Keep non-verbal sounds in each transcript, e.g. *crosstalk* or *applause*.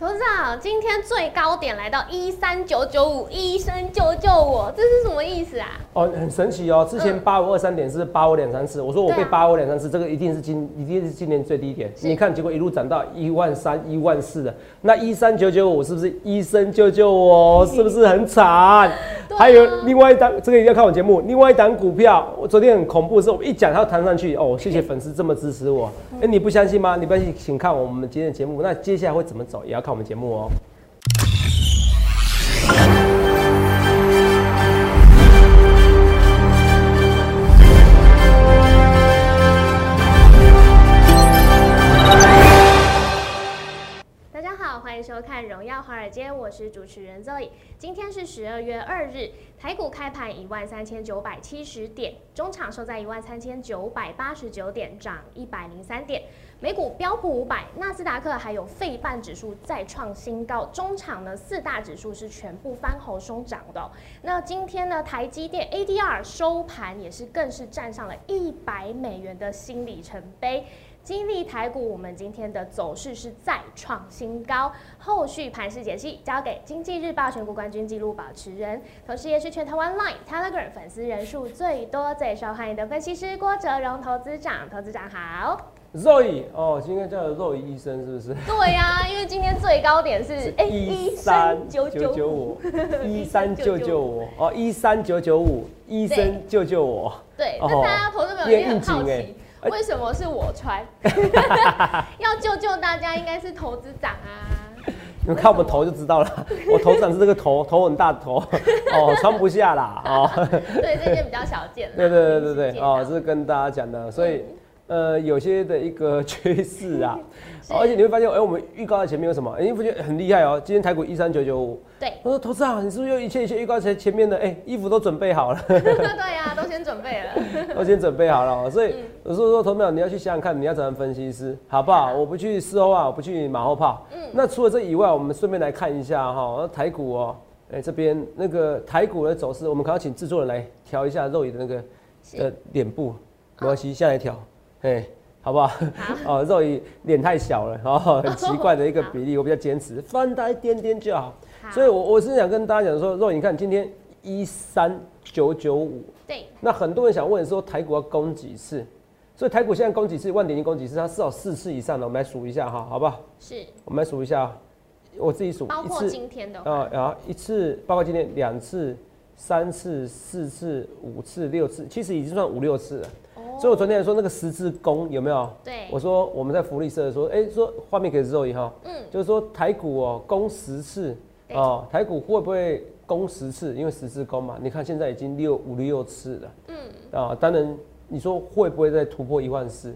董事长，今天最高点来到一三九九五，医生救救我，这是什么意思啊？哦，很神奇哦。之前八五二三点是八五两三次，我说我被八五两三次，这个一定是今一定是今年最低点。你看，结果一路涨到一万三、一万四的，那一三九九五是不是医生救救我？是不是很惨？还有另外一档，这个一定要看我节目。另外一档股票，我昨天很恐怖的是，我一讲它要弹上去，哦，谢谢粉丝这么支持我。哎、你不相信吗？你不相信，请看我们今天的节目。那接下来会怎么走，也要看我们节目哦。迎收看《荣耀华尔街》，我是主持人 Zoe。今天是十二月二日，台股开盘一万三千九百七十点，中场收在一万三千九百八十九点，涨一百零三点。美股标普五百、纳斯达克还有费半指数再创新高，中场呢四大指数是全部翻红收涨的、那今天呢，台积电 ADR 收盘也是更是站上了一百美元的新里程碑。金利台股，我们今天的走势是再创新高。后续盘势解析交给经济日报选股冠军纪录保持人，同时也是全台湾 Line、Telegram 粉丝人数最多、最受欢迎的分析师郭哲荣投资长。投资长好。Zoe 哦，今天叫肉医生是不是？对呀、*laughs* 因为今天最高点是哎一三九九五，一三九九五哦，一三九九五，医生救救我！对，哦那大家投资朋友也很好奇，为什么是我穿？*laughs* 要救救大家，应该是投资长啊。*laughs* 你们看我们头就知道了，*laughs* 我头长是这个头，头很大的头，哦，穿不下啦，哦，对，这件比较小件啦。对对对对对，哦，是跟大家讲的，所以。呃，有些的一个趋势啊，是而且你会发现，哎、我们预告在前面有什么？哎、你不觉得很厉害哦？今天台股一三九九五，对我说投资啊，你是不是又一切一切预告在前面的？哎、衣服都准备好了。对呀、都先准备了。*laughs* 我先准备好了哦，所嗯以有时候说，投票你要去想想看，你要怎样分析师，好不好？我不去事后啊，我不去马后炮。嗯那除了这以外，我们顺便来看一下哈，那台股哦，哎、这边那个台股的走势，我们可能要请制作人来调一下肉眼的那个呃脸部，没关系，下来调，哎。好不好？*laughs* 哦，肉眼脸太小了，哦，*laughs* 很奇怪的一个比例，我比较坚持，放大一点点就好。好所以我我是想跟大家讲说，肉眼你看今天一三九九五，对，那很多人想问说台股要攻几次？所以台股现在攻几次？万点已经攻几次？它至少四次以上的，我们来数一下哈，好不好？是我们来数一下，我自己数包括一次今天的话，啊，然后一次，包括今天两次、三次、四次、五次、六次，其实已经算五六次了。哦所以我昨天说那个十字弓有没有？对我说我们在福利社说，哎、说画面给肉一哈，嗯，就是说台股哦攻十次对哦，台股会不会攻十次？因为十次攻嘛，你看现在已经六五六次了，嗯，啊，当然你说会不会再突破一万四？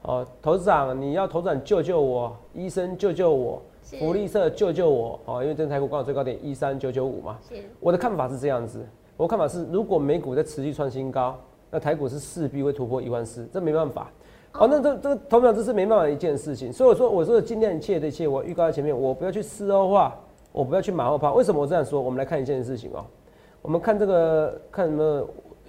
哦，头事长你要头事长救救我，医生救救我，福利社救救我，哦，因为这台股刚好最高点一三九九五嘛，是我的看法是这样子，我的看法是，如果美股在持续创新高，那台股是势必会突破一万四，这没办法。哦，那这这个投票这是没办法的一件事情，所以我说我说尽量一切的一切，我预告在前面，我不要去事后化，我不要去马后炮。为什么我这样说？我们来看一件事情哦，我们看这个看什么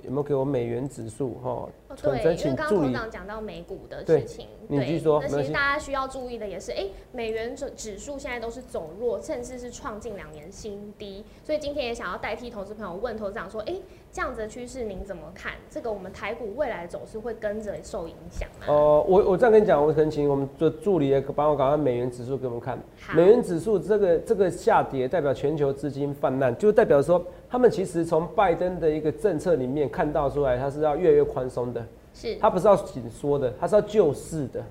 有没有给我美元指数哈，存对，因为刚刚董事长讲到美股的事情，那其实大家需要注意的也是，哎，美元指指数现在都是走弱，甚至是创近两年新低，所以今天也想要代替投资朋友问投资长说，哎，这样子的趋势您怎么看？这个我们台股未来的走势会跟着受影响吗？哦，我我这样跟你讲，我可能请我们的助理也帮我搞下美元指数给我们看。美元指数这个这个下跌，代表全球资金泛滥，就代表说他们其实从拜登的一个政策里面看到出来，他是要越来越宽松的，是他不是要紧缩的，他是要救市的。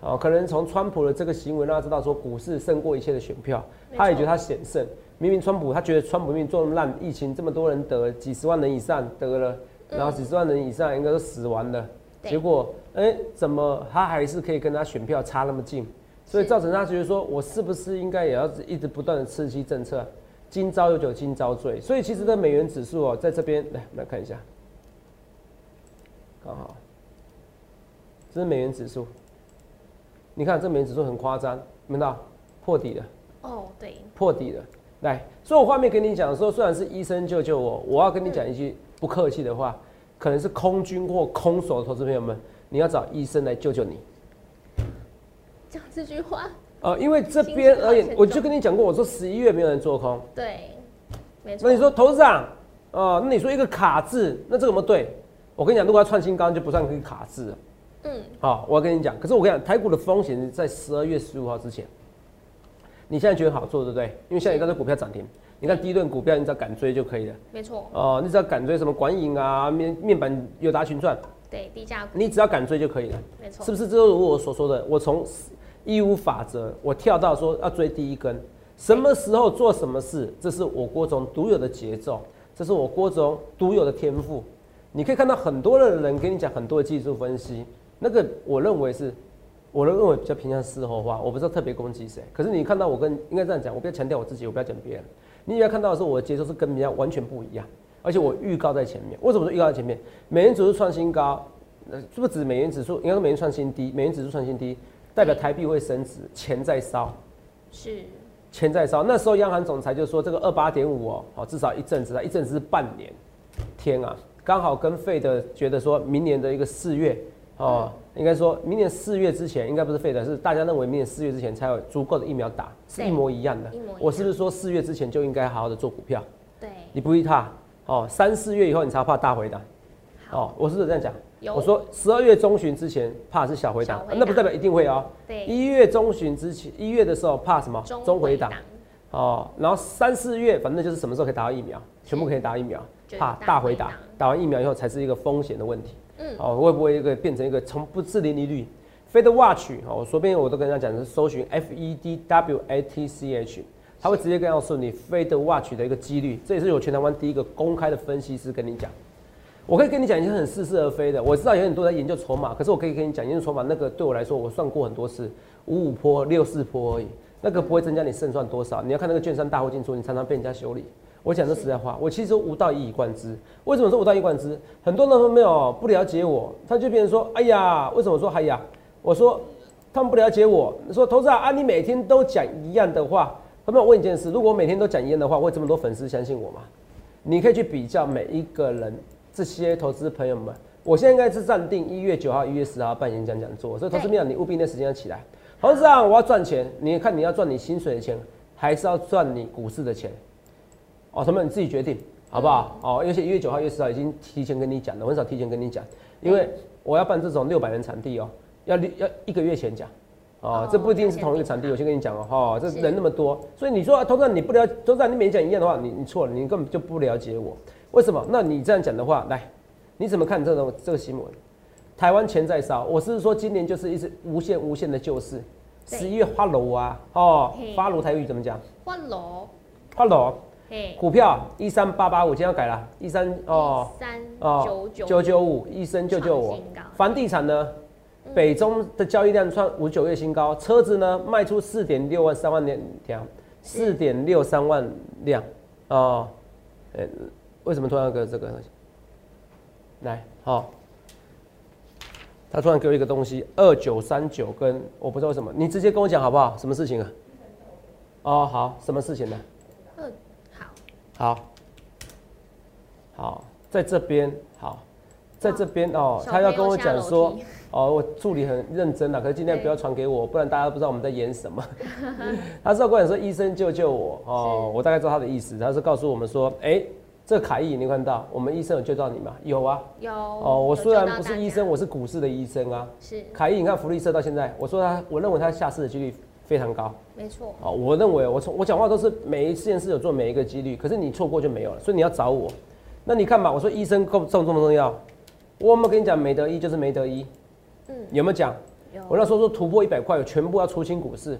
哦，可能从川普的这个行为让他知道说股市胜过一切的选票，他也觉得他险胜。明明川普他觉得川普命做那么烂，疫情这么多人得，几十万人以上得了，然后几十万人以上应该都死完了。对结果，哎、怎么他还是可以跟他选票差那么近？所以造成他觉得说，我是不是应该也要一直不断的刺激政策？今朝有酒今朝醉。所以其实的美元指数哦，在这边来来看一下，刚好，这是美元指数。你看这美元指数很夸张，有没有看到破底了？哦，对，破底了。来，所以我画面跟你讲说，虽然是医生救救我，我要跟你讲一句不客气的话，可能是空军或空手的投资朋友们，你要找医生来救救你。讲这句话呃，因为这边而言，我就跟你讲过，我说十一月没有人做空。对，没错。那你说投资长，哦，那你说一个卡字，那这个怎么对？我跟你讲，如果要创新高，就不算可以卡字。嗯。好，我要跟你讲，可是我跟你讲，台股的风险在十二月十五号之前。你现在觉得好做，对不对？因为现在一个股票涨停，你看第一轮股票，你只要敢追就可以了。没错。哦，你只要敢追什么管影啊、面面板、友达群创。对，低价股。你只要敢追就可以了。没错。是不是？这如我所说的，我从义务法则，我跳到说要追第一根，什么时候做什么事，这是我郭总独有的节奏，这是我郭总独有的天赋。你可以看到很多的人跟你讲很多的技术分析，那个我认为是。我的认为比较偏向事后化，我不知道特别攻击谁。可是你看到我跟应该这样讲，我不要强调我自己，我不要讲别人。你要看到的是我的节奏是跟别人完全不一样，而且我预告在前面。为什么说预告在前面？美元指数创新高，呃，是不是指美元指数？应该是美元创新低，美元指数创新低，代表台币会升值，钱在烧。是。钱在烧。那时候央行总裁就说这个二八点五哦，好，至少一阵子啊，一阵子是半年。天啊，刚好跟费的觉得说明年的一个四月。哦，应该说明年四月之前，应该不是废的，是大家认为明年四月之前才有足够的疫苗打，是一模一样的。我是不是说四月之前就应该好好的做股票？对，你不会怕哦，三四月以后你才怕大回档。哦，我是不是这样讲？我说十二月中旬之前怕是小回档，那不代表一定会哦。对，一月中旬之前，一月的时候怕什么？中回档。哦，然后三四月反正就是什么时候可以打到疫苗，全部可以打疫苗，怕大回档，打完疫苗以后才是一个风险的问题。嗯，哦，会不会一个变成一个从不自零利率？Fed Watch，好哦，左边我都跟大家讲是搜寻 F E D W A T C H，他会直接告诉你 Fed Watch 的一个几率。这也是我全台湾第一个公开的分析师跟你讲。我可以跟你讲一些很似是而非的。我知道有很多在研究筹码，可是我可以跟你讲研究筹码，那个对我来说，我算过很多次，五五坡、六四坡而已，那个不会增加你胜算多少。你要看那个券商大户进出，你常常被人家修理。我讲的实在话，我其实无道一以贯之。为什么说无道一以贯之？很多人都没有不了解我，他就变成说：“哎呀，为什么说哎呀？”我说他们不了解我，说投资啊，啊你每天都讲一样的话。他们我问一件事：如果我每天都讲一样的话，会这么多粉丝相信我吗？你可以去比较每一个人，这些投资朋友们。我现在应该是暂定一月九号、一月十号办演讲讲座，所以投资朋友你务必那时间要起来。投资啊，我要赚钱，你看你要赚你薪水的钱，还是要赚你股市的钱？哦，什么你自己决定，好不好？哦，而且一月九号、一月十号已经提前跟你讲了，很少提前跟你讲，因为我要办这种六百人场地哦，要要一个月前讲，哦，这不一定是同一个场地，我先跟你讲哦，哈，这人那么多，所以你说投资你不了，投资你每讲一样的话，你你错了，你根本就不了解我，为什么？那你这样讲的话，来，你怎么看这种这个新闻？台湾钱在烧，我是说今年就是一直无限无限的救市，十一月花楼啊，哦，发楼台语怎么讲？花楼，花楼。股票一三八八五，今天要改了，一三哦，三哦九九五，一生救救我。房地产呢，北中的交易量创五九月新高，车子呢？卖出四点六万三万辆条，四点六三万辆。哦。呃，为什么突然给这个？来，好，他突然给我一个东西，二九三九跟我不知道为什么，你直接跟我讲好不好？什么事情啊？哦，好，什么事情呢？好，好，在这边好，在这边哦，他要跟我讲说，哦，我助理很认真了，可是今天不要传给我，不然大家都不知道我们在演什么。*laughs* 他是要跟我说，医生救救我哦，我大概知道他的意思，他是告诉我们说，哎，这凯翼你看到，我们医生有救到你吗？有啊，有哦，我虽然不是医生，我是股市的医生啊。是凯翼，你看福利社到现在，我说他，我认为他下市的几率。非常高，没错。哦，我认为我从我讲话都是每一件事有做每一个几率，可是你错过就没有了，所以你要找我。那你看吧，我说医生够重重不重要？我有没有跟你讲没得医就是没得医？嗯，有没有讲？有。我那时候说突破一百块，全部要出清股市，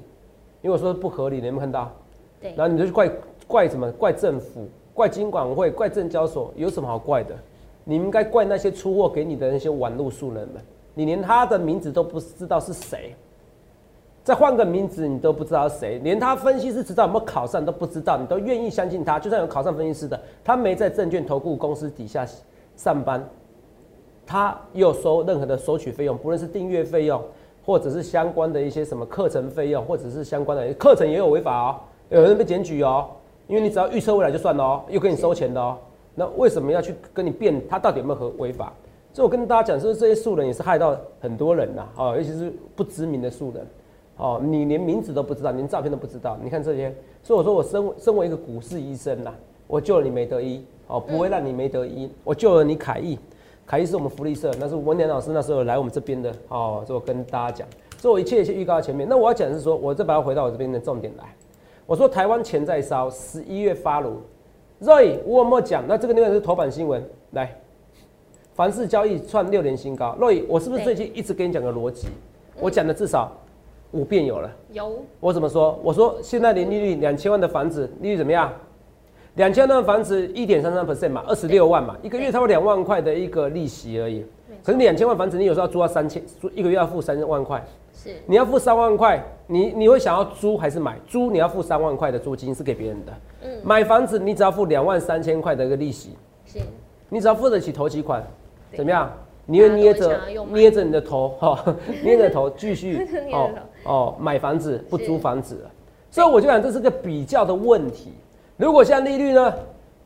因为我说不合理，你有没有看到？对。然后你就去怪怪什么？怪政府？怪金管会？怪证交所？有什么好怪的？你应该怪那些出货给你的那些玩路数人们，你连他的名字都不知道是谁。再换个名字，你都不知道谁，连他分析师执照有没有考上都不知道，你都愿意相信他？就算有考上分析师的，他没在证券投顾公司底下上班，他又收任何的收取费用，不论是订阅费用，或者是相关的一些什么课程费用，或者是相关的课程也有违法哦，有人被检举哦，因为你只要预测未来就算了哦，又给你收钱的哦，那为什么要去跟你辩？他到底有没有合违法？所以我跟大家讲，说这些素人也是害到很多人呐，啊，尤其是不知名的素人。哦，你连名字都不知道，连照片都不知道。你看这些，所以我说我身身为一个股市医生呐，我救了你没得医，哦，不会让你没得医。我救了你凯翼，凯翼是我们福利社，那是文年老师那时候来我们这边的，哦，就跟大家讲，所以我一切一切预告在前面。那我要讲的是说，我再把要回到我这边的重点来。我说台湾钱在烧，十一月发炉。Roy，我有没有讲？那这个地方是头版新闻，来，凡是交易创六年新高。Roy，我是不是最近一直跟你讲个逻辑？我讲的至少五遍有了。有。我怎么说？我说现在年利率两千万的房子利率怎么样？两千万的房子一点三三 percent 嘛，二十六万嘛，一个月差不多两万块的一个利息而已。可是两千万房子，你有时候要租到三千，租一个月要付三万块。是。你要付三万块，你你会想要租还是买？租你要付三万块的租金是给别人的。嗯。买房子你只要付两万三千块的一个利息。是。你只要付得起头期款，怎么样？你会捏着捏着你的头 *laughs* 哈，捏着头继续 *laughs* 哦哦买房子不租房子了。所以我就讲这是个比较的问题。如果现在利率呢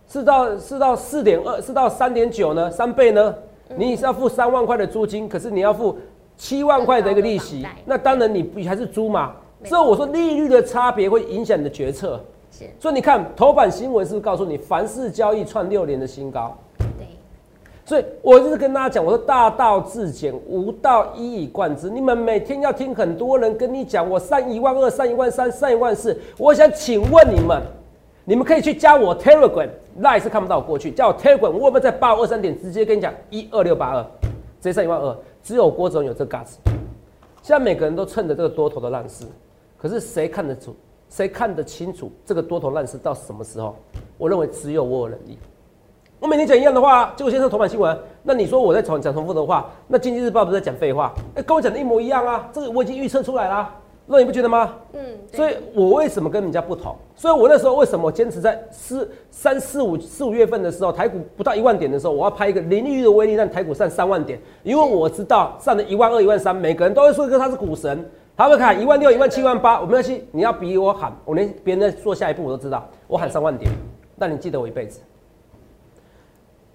是到是到四点二，是到三点九呢，三倍呢？你是要付三万块的租金，可是你要付。七万块的一个利息，那当然你不还是租嘛？所以我说利率的差别会影响你的决策。是，所以你看头版新闻是不是告诉你凡是交易创六年的新高？所以我就是跟大家讲，我说大道至简，无道一以贯之。你们每天要听很多人跟你讲，我上一万二，上一万三，上一万四。我想请问你们，你们可以去加我 Telegram，那也是看不到我过去，加我 Telegram，我有没有在八五二三点直接跟你讲一二六八二，直接上一万二。只有郭总有这 guts，现在每个人都趁着这个多头的烂事，可是谁看得出？谁看得清楚这个多头烂事到什么时候？我认为只有我有能力。我每天讲一样的话，结果先生头版新闻，那你说我在重讲重复的话，那经济日报不是在讲废话？哎，跟我讲的一模一样啊！这个我已经预测出来了。那你不觉得吗？嗯，所以我为什么跟人家不同？所以我那时候为什么坚持在四三四五四五月份的时候，台股不到一万点的时候，我要拍一个零利率的威力，让台股上三万点。因为我知道上了一万二、一万三，每个人都会说一个他是股神，他会喊一万六、一万七、一万八。我没关系，你要比我喊，我连别人在做下一步我都知道。我喊三万点，但你记得我一辈子。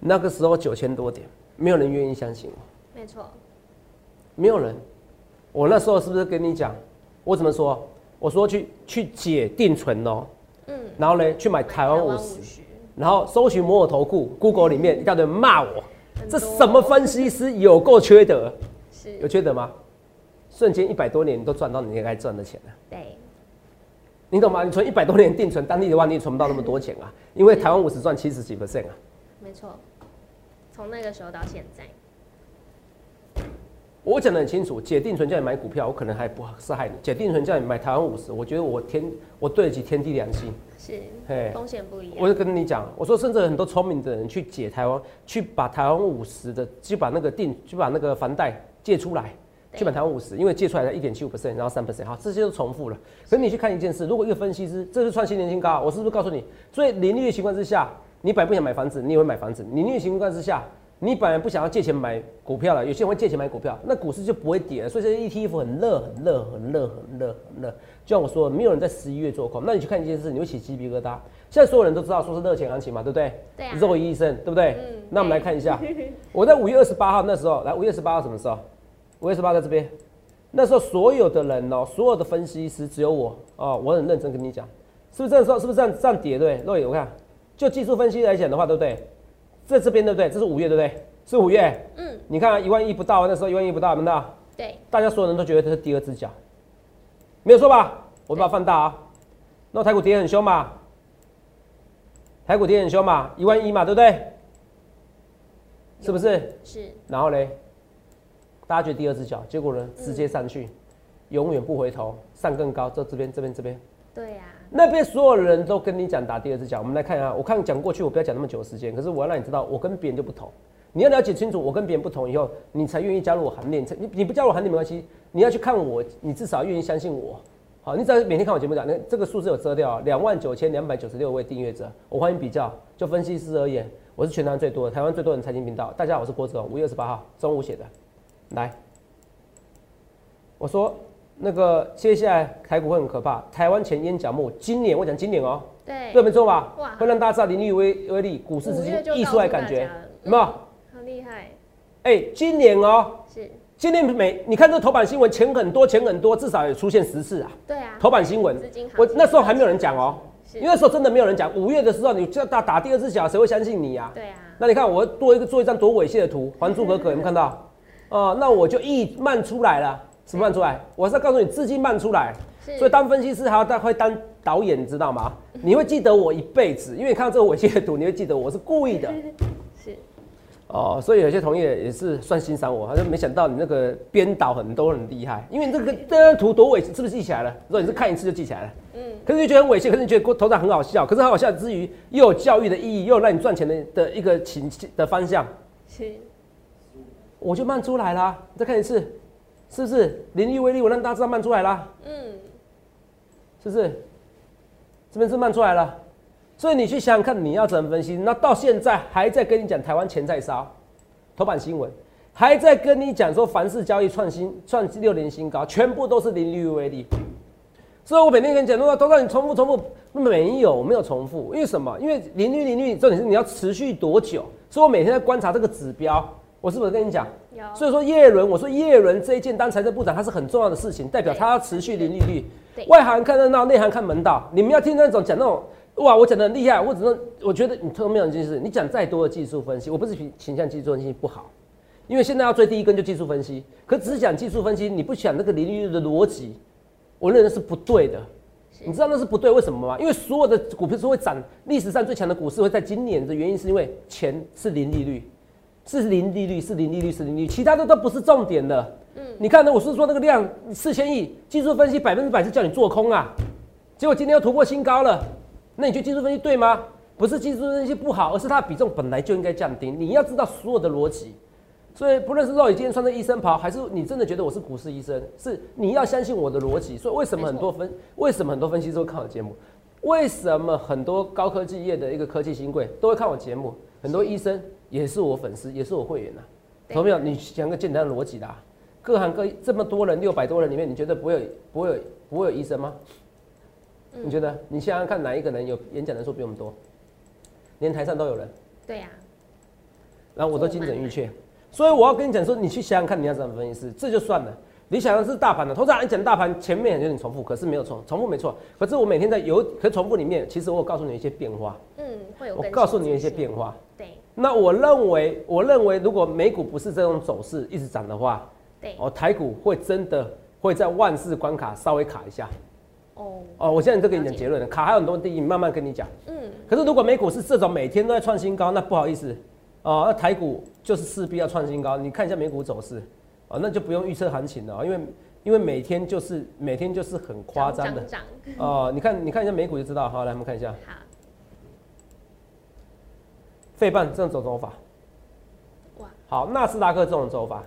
那个时候九千多点，没有人愿意相信我。没错，没有人。我那时候是不是跟你讲？我怎么说？我说去去解定存哦，嗯，然后呢去买台湾五十，然后搜寻摩尔投顾，Google 里面一大堆骂我，这什么分析师有够缺德，是。有缺德吗？瞬间一百多年都赚到你应该赚的钱了，对，你懂吗？你存一百多年定存，当地的话你也存不到那么多钱啊，因为台湾五十赚七十几 percent 啊，没错，从那个时候到现在。我讲的很清楚，解定存叫你买股票，我可能还不是害你。解定存叫你买台湾五十，我觉得我天，我对得起天地良心。是，嘿，风险不一样。我就跟你讲，我说甚至很多聪明的人去解台湾，去把台湾五十的，去把那个定，去把那个房贷借出来，去买台湾五十，因为借出来的一点七五 percent，然后三 percent，好，这些都重复了。可是你去看一件事，如果一个分析师，这是创新年薪高，我是不是告诉你，所以利率的情况之下，你本来不想买房子，你也会买房子，利率的情况之下。你本来不想要借钱买股票了，有些人会借钱买股票，那股市就不会跌了。所以这 ETF 很热，很热，很热，很热，很热。就像我说，没有人在十一月做空。那你去看一件事，你会起鸡皮疙瘩。现在所有人都知道说是热钱行情嘛，对不对？对啊。肉医生，对不对？嗯。那我们来看一下，我在五月二十八号那时候，来五月十八号什么时候？五月十八在这边。那时候所有的人哦，所有的分析师只有我哦，我很认真跟你讲，是不是这样说？是不是这样这样跌？对，肉眼我看，就技术分析来讲的话，对不对？在这边对不对？这是五月对不对？是五月。嗯。你看一万亿不到，那时候一万亿不到，有没有？对。大家所有人都觉得这是第二只脚，没有错吧？我把它放大啊。那台股跌很凶嘛？台股跌很凶嘛？一万一嘛，对不对？是不是？是。然后嘞，大家觉得第二只脚，结果呢，直接上去，永远不回头，上更高。这这边这边这边。对呀。那边所有人都跟你讲打第二只脚，我们来看一下。我看讲过去，我不要讲那么久的时间。可是我要让你知道，我跟别人就不同。你要了解清楚，我跟别人不同以后，你才愿意加入我行列。你你不加入我行列没关系，你要去看我，你至少愿意相信我。好，你只要每天看我节目讲，那这个数字有遮掉，两万九千两百九十六位订阅者，我欢迎比较。就分析师而言，我是全台最多的，台湾最多人财经频道。大家好，我是郭子龙，五月二十八号中午写的。来，我说。那个接下来台股会很可怕，台湾前烟角木，今年我讲今年哦，对，对没错吧？哇，会让大家知道林立威威力，股市资金溢出来感觉，有没有？很厉害。哎，今年哦，是今年每你看这头版新闻，钱很多，钱很多，至少也出现十次啊。对啊，头版新闻我那时候还没有人讲哦，是因为那时候真的没有人讲。五月的时候，你叫打打第二次小，谁会相信你呀、对啊，那你看我多一个做一张多猥亵的图，《还珠格格》有没有看到？哦、那我就一漫出来了，什么漫出来？我是要告诉你，资金漫出来。所以当分析师还要当会当导演，你知道吗？*laughs* 你会记得我一辈子，因为你看到这个猥亵的图，你会记得我是故意的。*laughs* 是哦，所以有些同业也是算欣赏我，好像没想到你那个编导很多很厉害，因为你这个 *laughs* 这张图多猥亵，是不是记起来了？如果你是看一次就记起来了，嗯，可是你觉得很猥亵，可是你觉得头上很好笑，可是很好笑之余又有教育的意义，又有让你赚钱的的一个情的方向，是我就慢出来啦。再看一次，是不是零利威力？我让大家知道慢出来了，嗯是不是？这边是慢出来了，所以你去想想看，你要怎么分析？那到现在还在跟你讲台湾钱在烧，头版新闻还在跟你讲说凡是交易创新创六年新高，全部都是零利率威力。所以我每天跟你讲，说都让你重复重复，没有没有重复，因为什么？因为零利率零利率重点是你要持续多久？所以我每天在观察这个指标，我是不是跟你讲？有所以说叶伦，我说叶伦这一件当财政部长，它是很重要的事情，代表他要持续零利率。外行看热闹，内行看门道。你们要听那种讲那种哇，我讲的很厉害，我只能我觉得你特没有一件事，你讲再多的技术分析，我不是倾倾向技术分析不好，因为现在要追第一根就技术分析，可只是讲技术分析，你不想那个零利率的逻辑，我认为是不对的。你知道那是不对，为什么吗？因为所有的股票是会涨，历史上最强的股市会在今年的原因是因为钱是零利率，是零利率，是零利率，是零利率，其他的都不是重点的。嗯，你看呢？我是说那个量四千亿，技术分析百分之百是叫你做空啊，结果今天又突破新高了，那你觉得技术分析对吗？不是技术分析不好，而是它的比重本来就应该降低。你要知道所有的逻辑，所以不论是肉，你今天穿着医生袍，还是你真的觉得我是股市医生，是你要相信我的逻辑。所以为什么很多分，为什么很多分析师会看我节目？为什么很多高科技业的一个科技新贵都会看我节目？很多医生也是我粉丝，也是我会员呐、对同没有？你讲个简单的逻辑啦，各行各业这么多人，六百多人里面，你觉得不会有不会有不会有医生吗？你觉得？你想想看，哪一个人有演讲人数比我们多？连台上都有人。对呀，然后我都精准预确，所以我要跟你讲说，你去想想看你要怎么分析师，这就算了。你想的是大盘的，通常你讲大盘前面有点重复，可是没有重重复没错。可是我每天在有可重复里面，其实我有告诉你一些变化，嗯，会有我告诉你一些变化。对那我认为，我认为如果美股不是这种走势一直涨的话，对哦，台股会真的会在万事关卡稍微卡一下。哦，哦，我现在就给你讲结论了，卡还有很多第一慢慢跟你讲。嗯，可是如果美股是这种每天都在创新高，那不好意思，哦，那台股就是势必要创新高。你看一下美股走势，哦，那就不用预测行情了，哦因为因为每天就是每天就是很夸张的哦。你看你看一下美股就知道。好，来我们看一下好，费半这种走走法，哇，好，纳斯达克这种走法，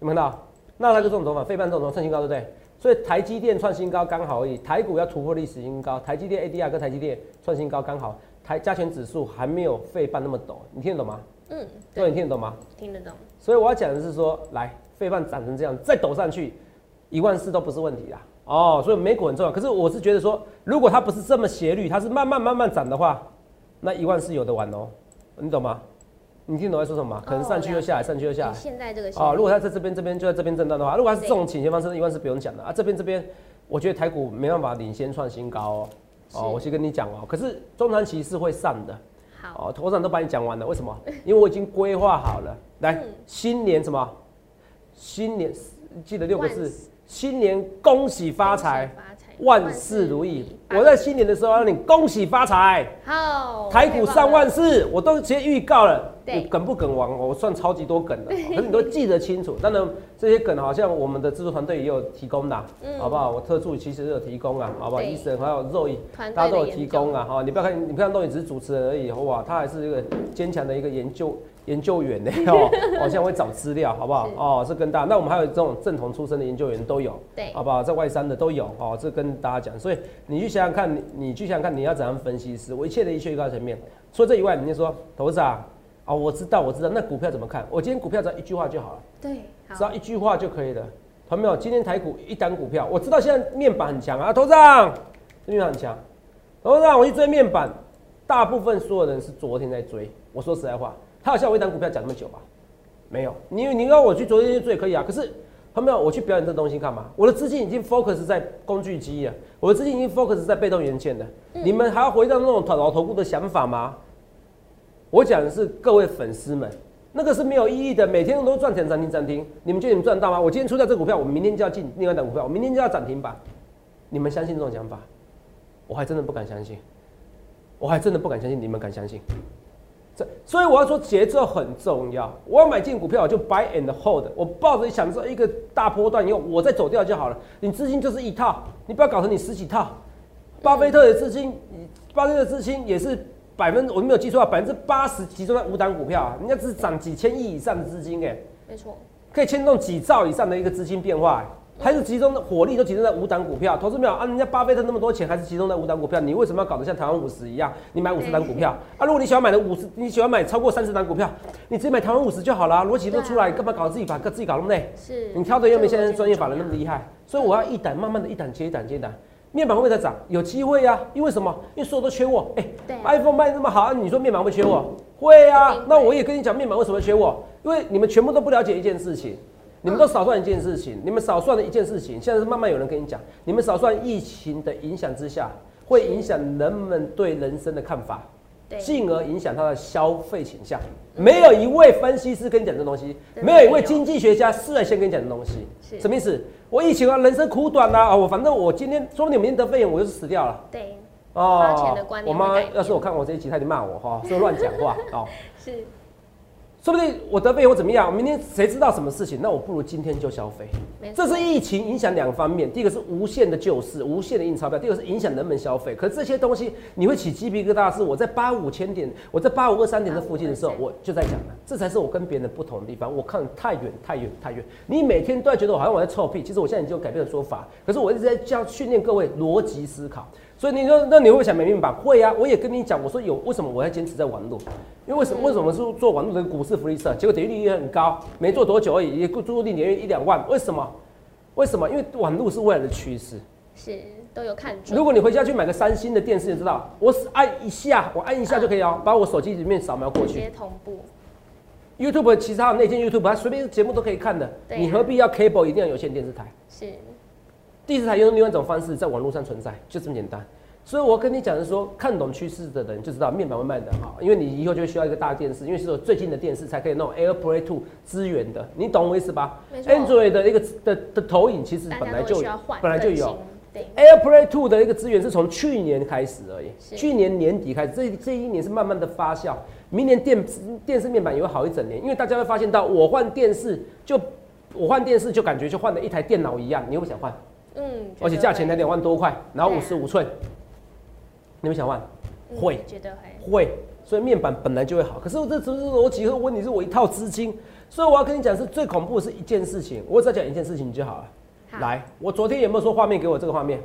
有没有看到？纳斯达克这种走法，费半这种走创新高，对不对？所以台积电创新高刚好而已，台股要突破历史新高，台积电 ADR 跟台积电创新高刚好，台加权指数还没有费半那么陡，你听得懂吗？嗯，对，你听得懂吗？听得懂，所以我要讲的是说，来，费半涨成这样，再抖上去，一万四都不是问题啦。哦，所以美股很重要。可是我是觉得说，如果它不是这么斜率，它是慢慢慢慢涨的话，那一万四有的玩哦，你懂吗？你听懂我在说什么吗？可能上去又下来，上去又下来。现在这个哦，如果它它在这边这边就在这边震荡的话，如果它是这种倾斜方式，一万是不用讲的啊。这边这边，我觉得台股没办法领先创新高哦。哦，我先跟你讲哦，可是中长期是会上的。好，哦，头上都把你讲完了，为什么？因为我已经规划好了。来，嗯新年什么？新年记得六个字，新年恭喜发财，发财，万事如意。我在新年的时候让你恭喜发财，好台股上万事，我都直接预告了。你梗不梗王？我算超级多梗的，*laughs* 可是你都记得清楚。当然，这些梗好像我们的制作团队也有提供的，嗯好不好？我特助其实有提供啊，好不好？对医生还有肉医，团队大家都有提供究啊，哈！你不要看，你不要看肉医只是主持人而已，哇，他还是一个坚强的一个研究研究员呢，哦，*laughs* 好像会找资料，好不好？哦，这跟大家，那我们还有这种正统出身的研究员都有，对好不好？在外商的都有，哦，这跟大家讲，所以你去想想看，你你去想想看，你要怎样分析师，我一切的一切预告前面。除了这以外，你就说，投资啊，哦，我知道，我知道，那股票怎么看？我今天股票只要一句话就好了。对，只要好，一句话就可以了。同没有？今天台股一单股票，我知道现在面板很强啊，头长面板很强，头长我去追面板，大部分所有人是昨天在追。我说实在话，他有像我一单股票讲那么久吧？没有，你你要我去昨天去做也可以啊。可是他没有，我去表演这东西干嘛？我的资金已经 focus 在工具机了，我的资金已经 focus 在被动元件了。你们还要回到那种老头顾的想法吗？我讲的是各位粉丝们，那个是没有意义的，每天都赚钱涨停涨停，你们觉得你们赚到吗？我今天出掉这股票，我明天就要进另外一档股票，我明天就要涨停板，你们相信这种想法？我还真的不敢相信，我还真的不敢相信，你们敢相信？这所以我要说节奏很重要，我要买进股票就 buy and hold，我抱着享受一个大波段以后，我再走掉就好了。你资金就是一套，你不要搞成你十几套。巴菲特的资金，巴菲特的资金也是。百分我没有记错啊，百分之八十集中在五档股票啊，人家只是涨几千亿以上的资金哎，没错，可以牵动几兆以上的一个资金变化，还是集中的火力都集中在五档股票。投资没有啊？人家巴菲特那么多钱，还是集中在五档股票，你为什么要搞得像台湾五十一样？你买五十档股票啊？如果你喜欢买的五十，你喜欢买超过三十档股票，你直接买台湾五十就好了，逻辑都出来，干嘛搞自己把自己搞那么累？是，你挑的又没现在专业法人那么厉害，所以我要一档慢慢的一档接一档接一档。面板会不会再涨？有机会呀，因为什么？因为所有都缺货。哎，iPhone 卖那么好，你说面板会缺货？会啊。那我也跟你讲，面板为什么缺货？因为你们全部都不了解一件事情，你们都少算一件事情，你们少算了一件事情。现在是慢慢有人跟你讲，你们少算疫情的影响之下，会影响人们对人生的看法。进而影响他的消费倾向。没有一位分析师跟你讲这东西，没有一位经济学家是先跟你讲这东西。什么意思？我疫情啊，人生苦短呐，我反正我今天说不定明天得肺炎，我就是死掉了。对。哦。我妈要是我看我这一集，她就骂我哈，说乱讲话哦。*laughs* 是。说不定我得病或怎么样，明天谁知道什么事情？那我不如今天就消费。这是疫情影响两方面，第一个是无限的救市，无限的印钞票；第二个是影响人们消费。可这些东西你会起鸡皮疙瘩，是我在八五千点，我在八五二三点这附近的时候，我就在讲了，这才是我跟别人的不同的地方。我看太远太远太远，你每天都在觉得我好像我在臭屁，其实我现在已经有改变的说法。可是我一直在教训练各位逻辑思考。所以你说，那你会想没命吧？会啊，我也跟你讲，我说有为什么我要坚持在网络？因为为什么？为什么是做网络的股市福利社？结果点击率也很高，没做多久而已，也注入年月一两万。为什么？为什么？因为网络是未来的趋势，是都有看。如果你回家去买个三星的电视，你知道，我按一下，我按一下就可以哦，把我手机里面扫描过去，直接同步。YouTube 其实它有内建 YouTube，它随便节目都可以看的，你何必要 cable 一定要有线电视台？是。第四台用另外一种方式在网络上存在，就这么简单。所以我跟你讲的是说，看懂趋势的人就知道面板会卖得好，因为你以后就需要一个大电视，因为是有最近的电视才可以弄 AirPlay Two 资源的，你懂我意思吧？Android 的一个的的投影其实本来就本来就有，AirPlay Two 的一个资源是从去年开始而已，去年年底开始，这这一年是慢慢的发酵，明年电电视面板也会好一整年，因为大家会发现到我换电视就我换电视就感觉就换了一台电脑一样，你会想换？嗯，而且价钱才两万多块，然后五十五寸。你们想换？会，觉得会，会，所以面板本来就会好。可是我这只是逻辑和问题是我一套资金，所以我要跟你讲是最恐怖的是一件事情。我只要讲一件事情就好了。来，我昨天有没有说画面给我这个画面？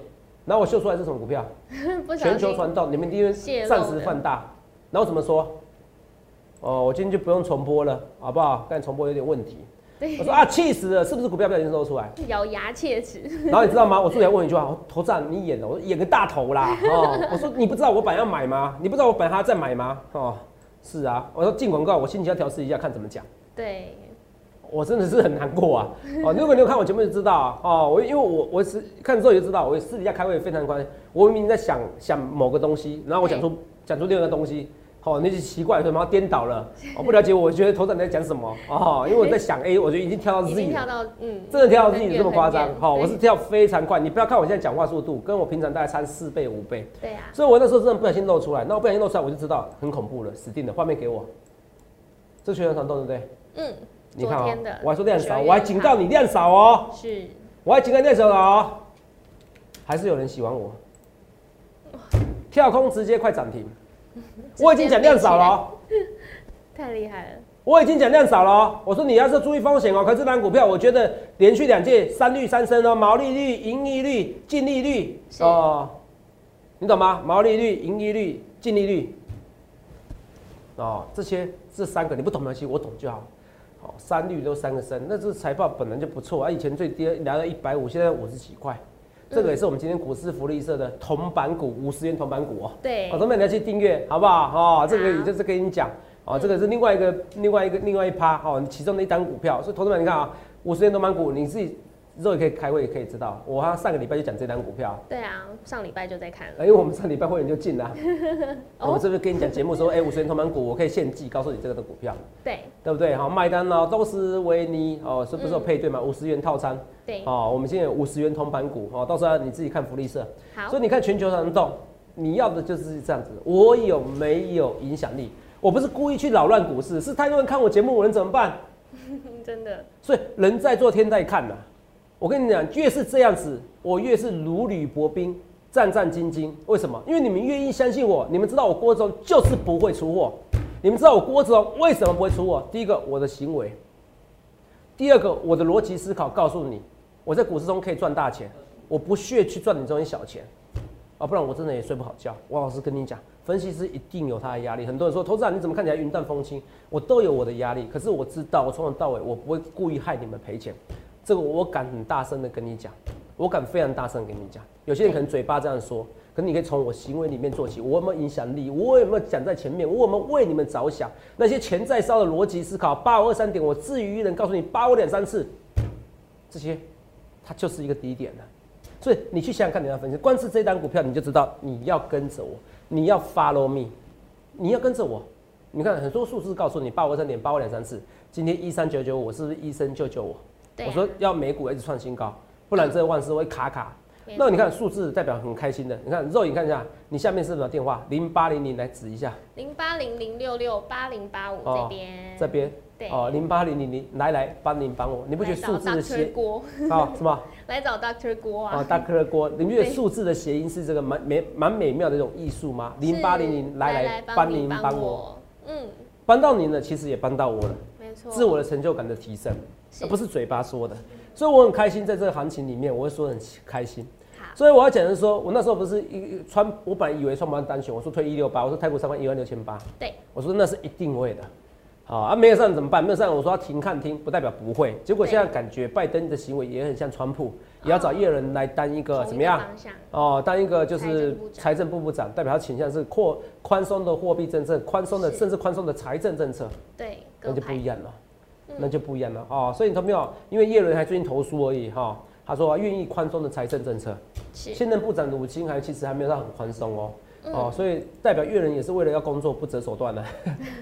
然后我秀出来是什么股票？*laughs* 全球传动，你们因为暂时放大。然后怎么说？哦，我今天就不用重播了，好不好？刚才重播有点问题。我说啊，气死了，是不是股票不小心露出来？咬牙切齿。然后你知道吗？我助理问一句话：头站你演的，我说演个大头啦。哦，我说你不知道我本来要买吗？你不知道我本来还要再买吗？哦，是啊。我说进广告，我心情要调试一下，看怎么讲。对。我真的是很难过啊。哦，如果你有看我节目就知道啊。哦，我因为我我是看之后就知道，我私底下开会非常关我明明在想想某个东西，然后我讲出讲出另一个东西。哦，那就奇怪，什么颠倒了？我不了解，我觉得头长在讲什么哦，因为我在想 A，我觉得已经跳到 Z，跳到嗯，真的跳到 Z 这么夸张？好，我是跳非常快，你不要看我现在讲话速度，跟我平常大概差四倍五倍。对呀，所以我那时候真的不小心露出来，那我不小心露出来，我就知道很恐怖了，死定了。画面给我，这全球传动对不对？嗯，你看啊，我还说量少，我还警告你量少哦，是，我还警告量少了哦，还是有人喜欢我，跳空直接快涨停。我已经讲量少了，*laughs* 太厉害了！我已经讲量少了，我说你要是注意风险哦。可是这单股票，我觉得连续两届三率三升哦，毛利率、盈利率、净利率哦，你懂吗？毛利率、盈利率、净利率哦，这些这三个你不懂没关系，我懂就好。好，三率都三个升，那这财报本来就不错啊。以前最低来到一百五，现在五十几块。这个也是我们今天股市福利社的铜板股，五十元铜板股哦。对，好，同学们要去订阅，好不好？哦，这个也就是跟你讲，哦，这个是另外一个另外一个另外一趴哦，其中的一单股票。所以同志们你看啊，五十元铜板股，你自己肉也可以开会也可以知道。我好像上个礼拜就讲这单股票。对啊，上礼拜就在看了。因为我们上礼拜会员就进了，*laughs* 我们是不是跟你讲节目说，*laughs* 哎，五十元铜板股我可以现记，告诉你这个的股票。对，对不对？好，麦当劳、都是维尼哦，是不是有配对嘛？五十元套餐。对。哦，我们现在有五十元铜板股哦，到时候你自己看福利社。好。所以你看全球能动，你要的就是这样子。我有没有影响力？我不是故意去扰乱股市，是太多人看我节目，我能怎么办？*laughs* 真的。所以人在做天在看呐。我跟你讲，越是这样子，我越是如履薄冰、战战兢兢。为什么？因为你们愿意相信我，你们知道我郭总就是不会出货。你们知道我郭总为什么不会出货？第一个，我的行为；第二个，我的逻辑思考告诉你，我在股市中可以赚大钱，我不屑去赚你这种小钱。啊，不然我真的也睡不好觉。王老师跟你讲，分析师一定有他的压力。很多人说，投资长你怎么看起来云淡风轻？我都有我的压力，可是我知道，我从头到尾我不会故意害你们赔钱。这个我敢很大声的跟你讲，我敢非常大声跟你讲。有些人可能嘴巴这样说，可你可以从我行为里面做起。我有没有影响力？我有没有讲在前面？我有没有为你们着想？那些钱在烧的逻辑思考，八五二三点，我至于人告诉你八五两三次，这些它就是一个低点了。所以你去想想看，你要分析，光是这单股票你就知道你要跟着我，你要 follow me，你要跟着我。你看很多数字告诉你八五二三点八五两三次，今天一三九九，我是不是医生救救我？我说要美股一直创新高，不然这万事会卡卡。那你看数字代表很开心的，你看肉眼看一下，你下面是什么电话？零八零零来指一下。零八零零六六八零八五这边。这边对。哦，零八零零零，来来帮您帮我，你不觉得数字的谐锅啊？什么？*laughs* 来找 Doctor 郭啊？哦，Doctor 锅，*laughs* 你不觉得数字的谐音是这个蛮美蛮美妙的一种艺术吗？零八零零，来来帮您帮我，嗯，帮到您了，其实也帮到我了，没错，自我的成就感的提升，而不是嘴巴说的，所以我很开心在这个行情里面，我会说很开心。所以我要讲的是说，我那时候不是一穿，我本来以为穿不完单选，我说推一六八，我说泰国三万一万六千八，对，我说那是一定会的。好啊，没有上怎么办？没有上，我说要停看听，不代表不会。结果现在感觉拜登的行为也很像川普，也要找叶人来当一个怎么样？哦，当一个就是财政部部长，代表他倾向是扩宽松的货币政策，宽松的甚至宽松的财政政策。对，那就不一样了，那就不一样了哦。所以你都没有，因为叶伦还最近投书而已哈。他说愿意宽松的财政政策，现任部长鲁金还其实还没有到很宽松哦。哦，所以代表越人也是为了要工作不择手段的。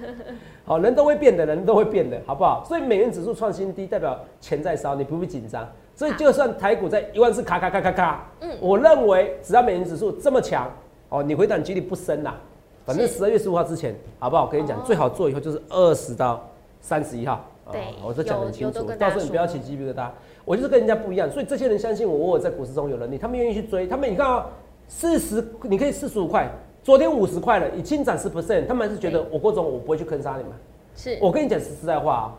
*laughs* 好，人都会变的，人都会变的，好不好？所以美元指数创新低，代表钱在烧，你不必紧张。所以就算台股在一万四咔咔咔咔咔，嗯，我认为只要美元指数这么强，哦，你回档几率不深呐。反正十二月十五号之前，好不好？我跟你讲，最好做以后就是二十到三十一号。对，我这讲很清楚，到时候你不要起鸡皮疙瘩。我就是跟人家不一样，所以这些人相信我，我在股市中有能力，他们愿意去追，他们你看啊。四十，你可以四十五块，昨天五十块了，已经涨十 percent，他们还是觉得我郭总我不会去坑杀你们。是我跟你讲实实在话啊，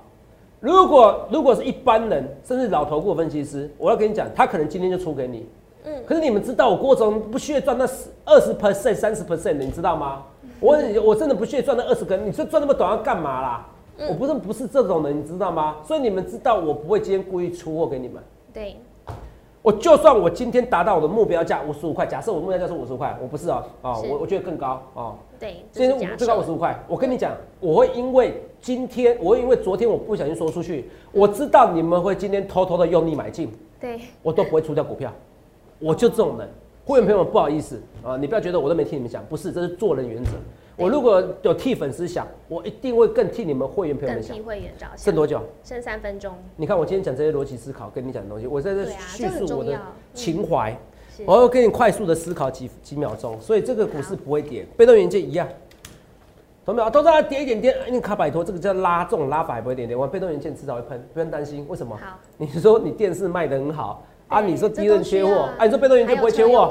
如果如果是一般人，甚至老头股分析师，我要跟你讲，他可能今天就出给你。嗯。可是你们知道我郭总不屑赚那十二十 percent、三十 percent 的，你知道吗？我我真的不屑赚那二十根，你说赚那么短要干嘛啦？我不是不是这种人，你知道吗？所以你们知道我不会今天故意出货给你们。对。我就算我今天达到我的目标价五十五块，假设我目标价是五十块，我不是啊，啊，我我觉得更高啊。对，今天最高五十五块。我跟你讲，我会因为今天，我会因为昨天我不小心说出去，我知道你们会今天偷偷的用力买进，对，我都不会出掉股票，我就这种人。会员朋友们不好意思啊，你不要觉得我都没听你们讲，不是，这是做人原则。我如果有替粉丝想，我一定会更替你们会员朋友们想。替会员着想。剩多久？剩三分钟。你看我今天讲这些逻辑思考，跟你讲的东西，我在这叙述我的情怀，我要跟你快速的思考几几秒钟，所以这个股市不会跌，被动元件一样。懂没有？都是它跌一点点，你卡摆脱，这个叫拉重拉法不会点点，我被动元件迟早会喷，不用担心。为什么？好，你说你电视卖的很好。啊，你说敌人缺货，啊，你说被动元件不会缺货，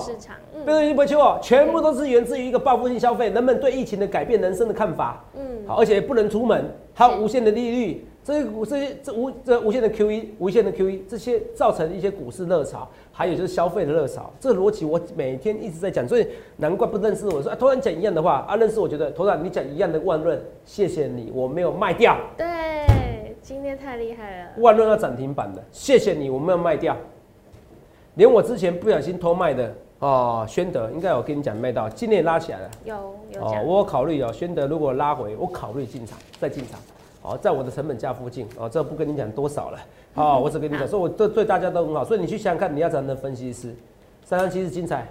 被动元件不会缺货，全部都是源自于一个报复性消费，人们对疫情的改变人生的看法，嗯，好，而且不能出门，还有无限的利率，这些股这些这无这无限的 QE，无限的 QE，这些造成一些股市热潮，还有就是消费的热潮，这个逻辑我每天一直在讲，所以难怪不认识我说啊，突然讲一样的话啊，认识我觉得头然你讲一样的万润，谢谢你，我没有卖掉，对，今天太厉害了，万润要涨停板的，谢谢你，我没有卖掉。连我之前不小心偷卖的哦，宣德应该有跟你讲卖到，今年拉起来了。有有哦，我考虑哦，宣德如果拉回，我考虑进场，再进场。哦，在我的成本价附近，哦，这不跟你讲多少了。哦，*laughs* 我只跟你讲，说我对对大家都很好，所以你去想想看，你要怎样的分析师？三三七是精彩，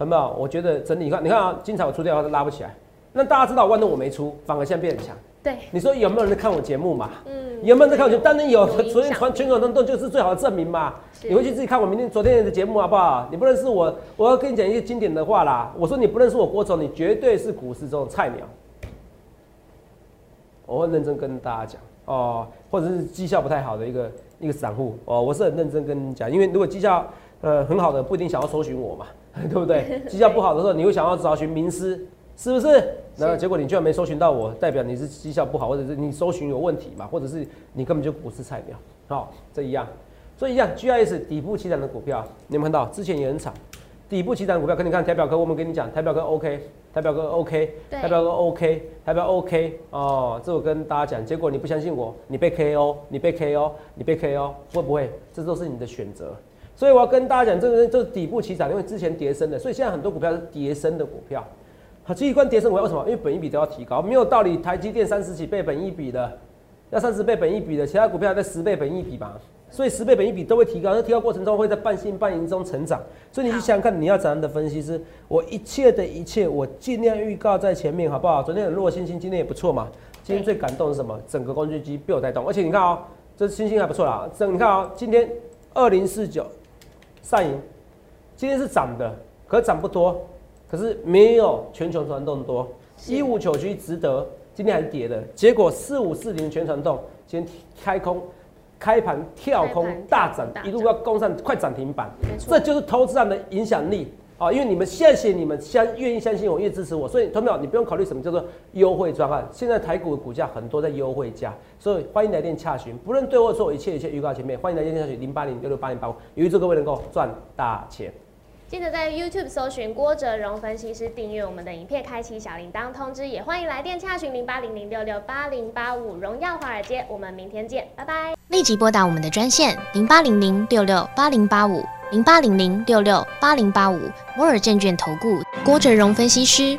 有没有？我觉得整理，你看，你看啊，精彩我出掉它拉不起来，那大家知道万能我没出，反而现在变很强。对，你说有没有人在看我节目嘛？嗯，有没有人在看我节目？当然有，昨天传全口动动就是最好的证明嘛。你回去自己看我明天、昨天的节目好不好？你不认识我，我要跟你讲一些经典的话啦。我说你不认识我郭总，你绝对是股市中的菜鸟。我会认真跟大家讲哦，或者是绩效不太好的一个一个散户哦，我是很认真跟你讲，因为如果绩效呃很好的，不一定想要搜寻我嘛，*laughs* 对不对？*laughs* 绩效不好的时候，你会想要找寻名师，是不是？那结果你居然没搜寻到我，代表你是绩效不好，或者是你搜寻有问题嘛，或者是你根本就不是菜鸟。好、这一样，所以一样，GIS 底部起涨的股票，你有看到？之前也很惨，底部起涨的股票，跟你看台表哥，我们跟你讲，台表哥 OK，台表哥 OK，对台表哥 OK，台表 OK 哦，这我跟大家讲，结果你不相信我，你被 KO，你被 KO，你被 KO，会不会？这都是你的选择。所以我要跟大家讲，这个这是底部起涨，因为之前跌升的，所以现在很多股票是跌升的股票。好，这一关跌升股票为什么？因为本益比都要提高，没有道理。台积电三十几倍本益比的，要三十倍本益比的，其他股票在十倍本益比吧，所以十倍本益比都会提高。那提高过程中会在半信半疑中成长，所以你去想想看，你要怎样的分析师？我一切的一切，我尽量预告在前面，好不好？昨天很弱，星星今天也不错嘛。今天最感动的是什么？整个工具机被我带动，而且你看哦，这星星还不错啦。这你看哦，今天二零四九上影，今天是涨的，可涨不多，可是没有全球传动多。一五九 G 值得，今天还跌的，结果四五四零全传动今天开空，开盘跳空大涨一路要攻上快涨停板这就是投资上的影响力啊！因为你们谢谢你们相愿意相信我，愿意支持我，所以投票你不用考虑什么叫做优惠专案。现在台股的股价很多在优惠价，所以欢迎来电洽询，不论对或错，一切一切预告前面，欢迎来电洽询零八零六六八零八五，有预祝各位能够赚大钱。记得在 YouTube 搜寻郭哲荣分析师，订阅我们的影片，开启小铃铛通知，也欢迎来电洽询零八零零六六八零八五，荣耀华尔街，我们明天见，拜拜。立即拨打我们的专线零八零零六六八零八五零八零零六六八零八五摩尔证券投顾郭哲荣分析师。